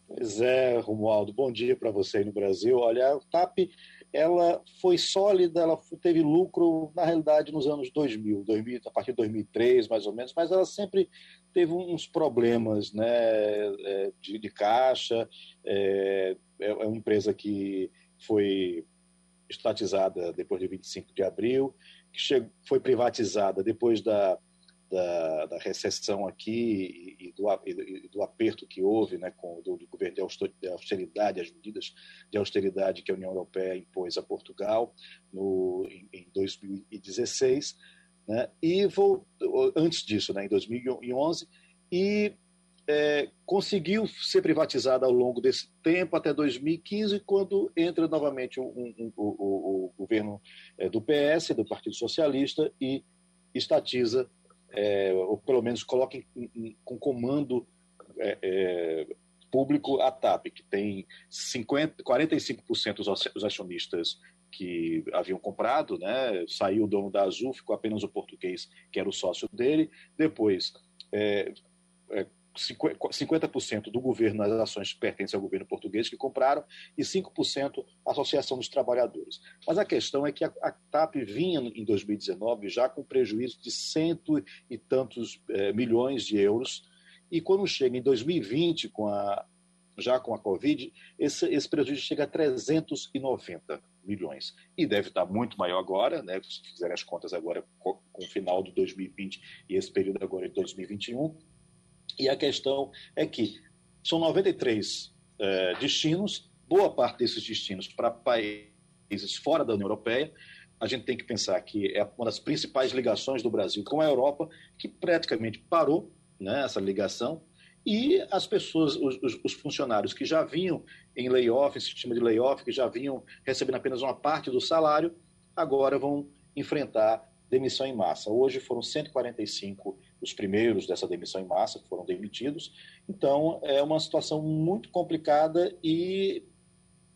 Pois é, Romualdo, bom dia para você aí no Brasil. Olha, a TAP ela foi sólida, ela teve lucro, na realidade, nos anos 2000, 2000 a partir de 2003, mais ou menos, mas ela sempre teve uns problemas né, é, de, de caixa. É, é, é uma empresa que foi estatizada depois de 25 de abril, que chegou, foi privatizada depois da da, da recessão aqui e, e, do, e, do, aperto que houve né, com do, do governo de austeridade, as medidas de austeridade que a União Europeia impôs a Portugal no, em, em 2016, né, e vou, antes disso, né, em 2011, e é, conseguiu ser privatizada ao longo desse tempo, até 2015, quando entra novamente um, um, um, o, o, governo é, do PS, do Partido Socialista, e estatiza é, ou pelo menos coloquem com comando é, é, público a TAP, que tem 50, 45% dos acionistas que haviam comprado, né? saiu o dono da Azul, ficou apenas o português, que era o sócio dele. Depois, é, é, 50% do governo nas ações pertencem ao governo português que compraram e 5% à Associação dos Trabalhadores. Mas a questão é que a, a TAP vinha em 2019 já com prejuízo de cento e tantos eh, milhões de euros e quando chega em 2020 com a já com a Covid, esse, esse prejuízo chega a 390 milhões. E deve estar muito maior agora, né, se fizerem as contas agora com, com o final de 2020 e esse período agora de 2021 e a questão é que são 93 é, destinos, boa parte desses destinos para países fora da União Europeia. A gente tem que pensar que é uma das principais ligações do Brasil com a Europa, que praticamente parou né, essa ligação, e as pessoas, os, os, funcionários que já vinham em layoff, em sistema de layoff, que já vinham recebendo apenas uma parte do salário, agora vão enfrentar demissão em massa. Hoje foram 145 os primeiros dessa demissão em massa foram demitidos. Então, é uma situação muito complicada e,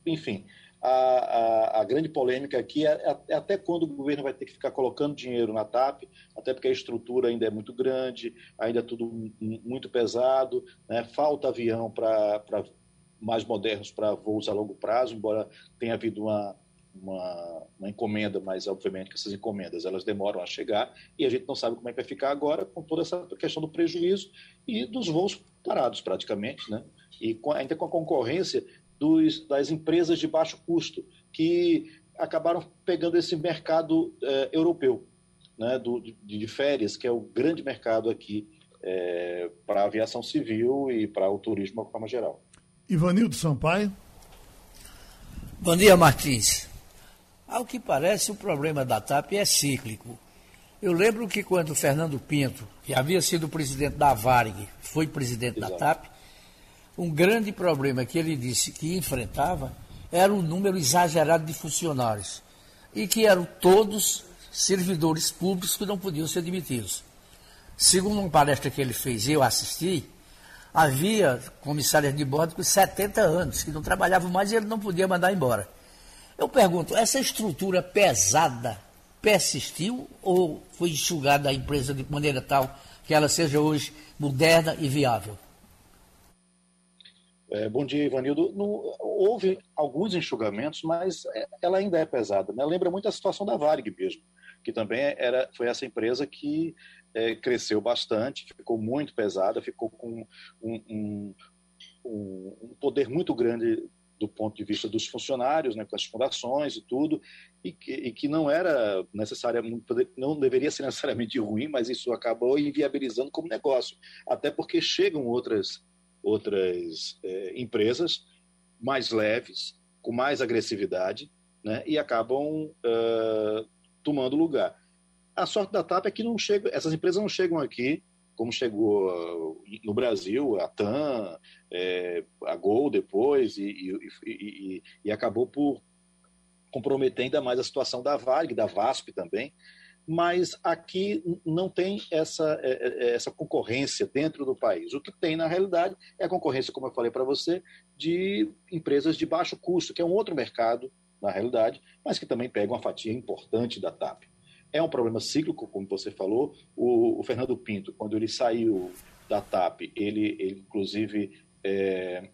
enfim, a, a, a, grande polêmica aqui é, é, até quando o governo vai ter que ficar colocando dinheiro na TAP, até porque a estrutura ainda é muito grande, ainda é tudo muito pesado, né? falta avião para mais modernos para voos a longo prazo, embora tenha havido uma, uma, uma, encomenda, mas obviamente que essas encomendas elas demoram a chegar e a gente não sabe como é que vai ficar agora com toda essa questão do prejuízo e dos voos parados praticamente, né? E com, ainda com a concorrência dos, das empresas de baixo custo que acabaram pegando esse mercado eh, europeu, né? Do, de, de, férias, que é o grande mercado aqui eh, para a aviação civil e para o turismo de uma forma geral. Ivanildo Sampaio. Bom dia, Martins. Ao que parece, o problema da TAP é cíclico. Eu lembro que quando Fernando Pinto, que havia sido presidente da Varig, foi presidente Exato. da TAP, um grande problema que ele disse que enfrentava era o número exagerado de funcionários e que eram todos servidores públicos que não podiam ser demitidos. Segundo uma palestra que ele fez e eu assisti, havia comissários de bordo com 70 anos que não trabalhavam mais e ele não podia mandar embora. Eu pergunto, essa estrutura pesada persistiu ou foi enxugada a empresa de maneira tal que ela seja hoje moderna e viável? É, bom dia, Ivanildo. No, houve alguns enxugamentos, mas é, ela ainda é pesada. Né? Lembra muito a situação da Varig mesmo, que também era, foi essa empresa que é, cresceu bastante, ficou muito pesada, ficou com um, um, um, um, poder muito grande do ponto de vista dos funcionários, né, com as fundações e tudo, e que, e que não era necessariamente, não deveria ser necessariamente ruim, mas isso acabou inviabilizando como negócio, até porque chegam outras outras é, empresas mais leves, com mais agressividade, né, e acabam uh, tomando lugar. A sorte da TAP é que não chega, essas empresas não chegam aqui, como chegou no Brasil, a TAM, é, a Gol depois, e, e, e, e, acabou por comprometer ainda mais a situação da Varig, da VASP também, mas aqui não tem essa, é, é, é, essa concorrência dentro do país. O que tem, na realidade, é a concorrência, como eu falei para você, de empresas de baixo custo, que é um outro mercado, na realidade, mas que também pega uma fatia importante da TAP. É um problema cíclico, como você falou. O, o Fernando Pinto, quando ele saiu da TAP, ele, ele inclusive é,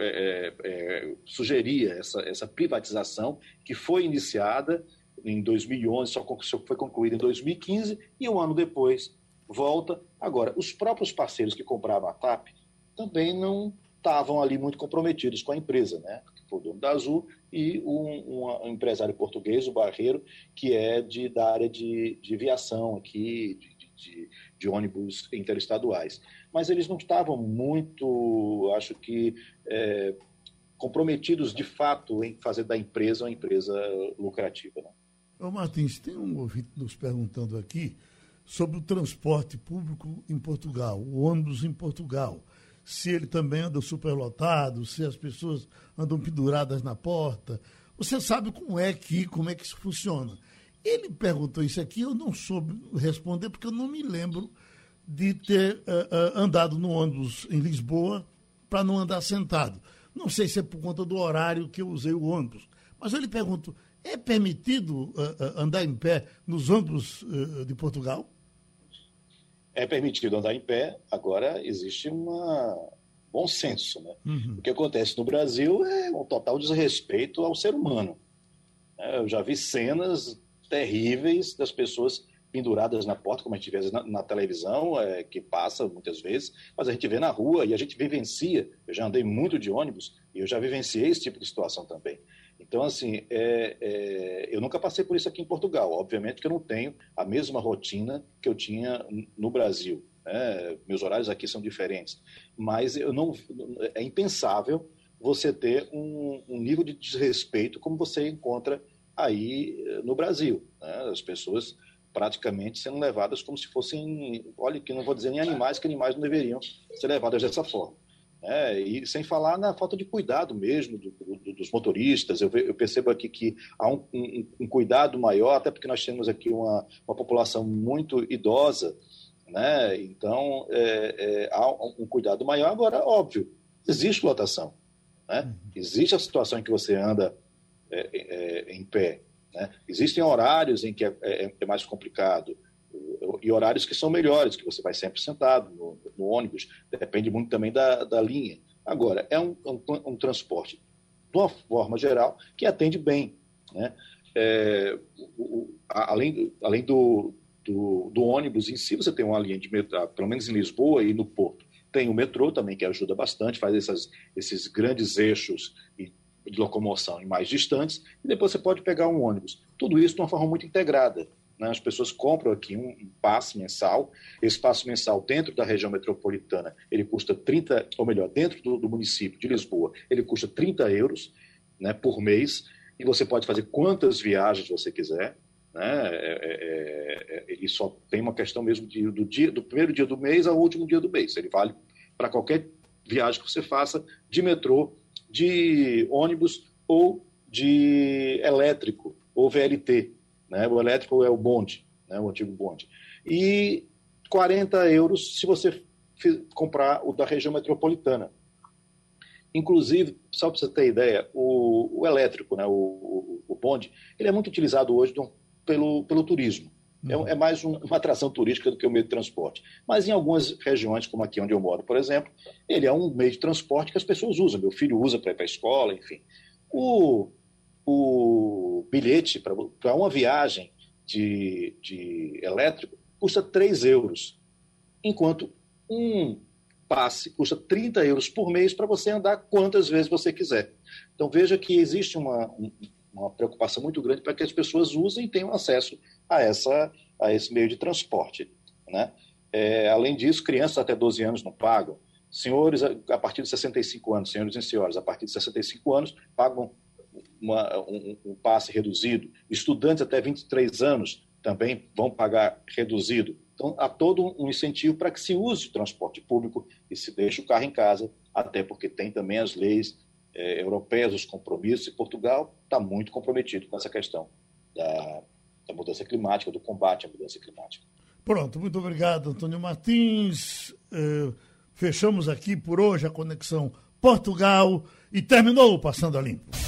é, é, sugeria essa, essa privatização que foi iniciada em 2011, só foi concluída em 2015 e um ano depois volta. Agora, os próprios parceiros que compravam a TAP também não estavam ali muito comprometidos com a empresa, né? O dono da Azul e um, um, empresário português, o Barreiro, que é de, da área de, de viação aqui, de, de, de, ônibus interestaduais. Mas eles não estavam muito, acho que, é, comprometidos de fato em fazer da empresa uma empresa lucrativa. Né? Ô Martins, tem um ouvinte nos perguntando aqui sobre o transporte público em Portugal, o ônibus em Portugal. Se ele também anda superlotado, se as pessoas andam penduradas na porta. Você sabe como é que, como é que isso funciona. Ele perguntou isso aqui, eu não soube responder, porque eu não me lembro de ter uh, uh, andado no ônibus em Lisboa para não andar sentado. Não sei se é por conta do horário que eu usei o ônibus. Mas eu lhe pergunto, é permitido uh, andar em pé nos ônibus de Portugal? É permitido andar em pé, agora existe um bom senso. Né? Uhum. O que acontece no Brasil é um total desrespeito ao ser humano. É, eu já vi cenas terríveis das pessoas penduradas na porta, como a gente vê na, na televisão, é, que passa muitas vezes, mas a gente vê na rua e a gente vivencia. Eu já andei muito de ônibus e eu já vivenciei esse tipo de situação também. Então, assim, é, é, eu nunca passei por isso aqui em Portugal. Obviamente que eu não tenho a mesma rotina que eu tinha no Brasil. Né? Meus horários aqui são diferentes. Mas eu não, é impensável você ter um, um nível de desrespeito como você encontra aí eh, no Brasil. Né? As pessoas praticamente sendo levadas como se fossem, olha, que não vou dizer nem animais, que animais não deveriam ser levadas dessa forma. É, e sem falar na falta de cuidado mesmo do, do, dos motoristas. Eu, eu, percebo aqui que há um, um, um, cuidado maior, até porque nós temos aqui uma, uma população muito idosa, né? então é, é, há um cuidado maior. Agora, óbvio, existe lotação. Né? Uhum. Existe a situação em que você anda é, é, em pé. Né? Existem horários em que é, é mais complicado e horários que são melhores, que você vai sempre sentado no, no ônibus, depende muito também da, da linha. Agora, é um, um, um, transporte, de uma forma geral, que atende bem. Né? É, o, o, além além do, do, do, ônibus em si, você tem uma linha de metrô, pelo menos em Lisboa e no Porto. Tem o metrô também, que ajuda bastante, faz essas, esses grandes eixos de locomoção em mais distantes, e depois você pode pegar um ônibus. Tudo isso de uma forma muito integrada. Né? As pessoas compram aqui um, um passe mensal. Esse passe mensal dentro da região metropolitana, ele custa 30, ou melhor, dentro do, do município de Lisboa, ele custa 30 euros. né, por mês, e você pode fazer quantas viagens você quiser. Né? É, é, é, ele só tem uma questão mesmo de, do, dia, do primeiro dia do mês ao último dia do mês. Ele vale para qualquer viagem que você faça de metrô, de ônibus ou de elétrico ou VLT. Né? O elétrico é o bonde, né? o antigo bonde. E 40 euros se você comprar o da região metropolitana. Inclusive, só para você ter ideia, o, o elétrico, né, o, o, o, bonde, ele é muito utilizado hoje pelo, pelo turismo. É uhum. É, é, mais um, uma atração turística do que o meio de transporte. Mas em algumas regiões, como aqui onde eu moro, por exemplo, ele é um meio de transporte que as pessoas usam. Meu filho usa para ir para a escola, enfim. O, o bilhete para uma viagem de, de elétrico custa 3 euros, enquanto um passe custa 30 euros por mês para você andar quantas vezes você quiser. Então veja que existe uma, uma preocupação muito grande para que as pessoas usem e tenham acesso a, essa, a esse meio de transporte. Né? É, além disso, crianças até 12 anos não pagam. Senhores, a partir de 65 anos, senhores e senhoras, a partir de 65 anos, pagam uma, um, um passe reduzido. Estudantes até 23 anos também vão pagar reduzido. Então, há todo um incentivo para que se use o transporte público e se deixe o carro em casa, até porque tem também as leis eh, europeias, os compromissos, e Portugal está muito comprometido com essa questão da, da mudança climática, do combate à mudança climática. Pronto, muito obrigado, Antônio Martins. Eh, fechamos aqui por hoje a conexão Portugal e terminou o Passando a Limpo.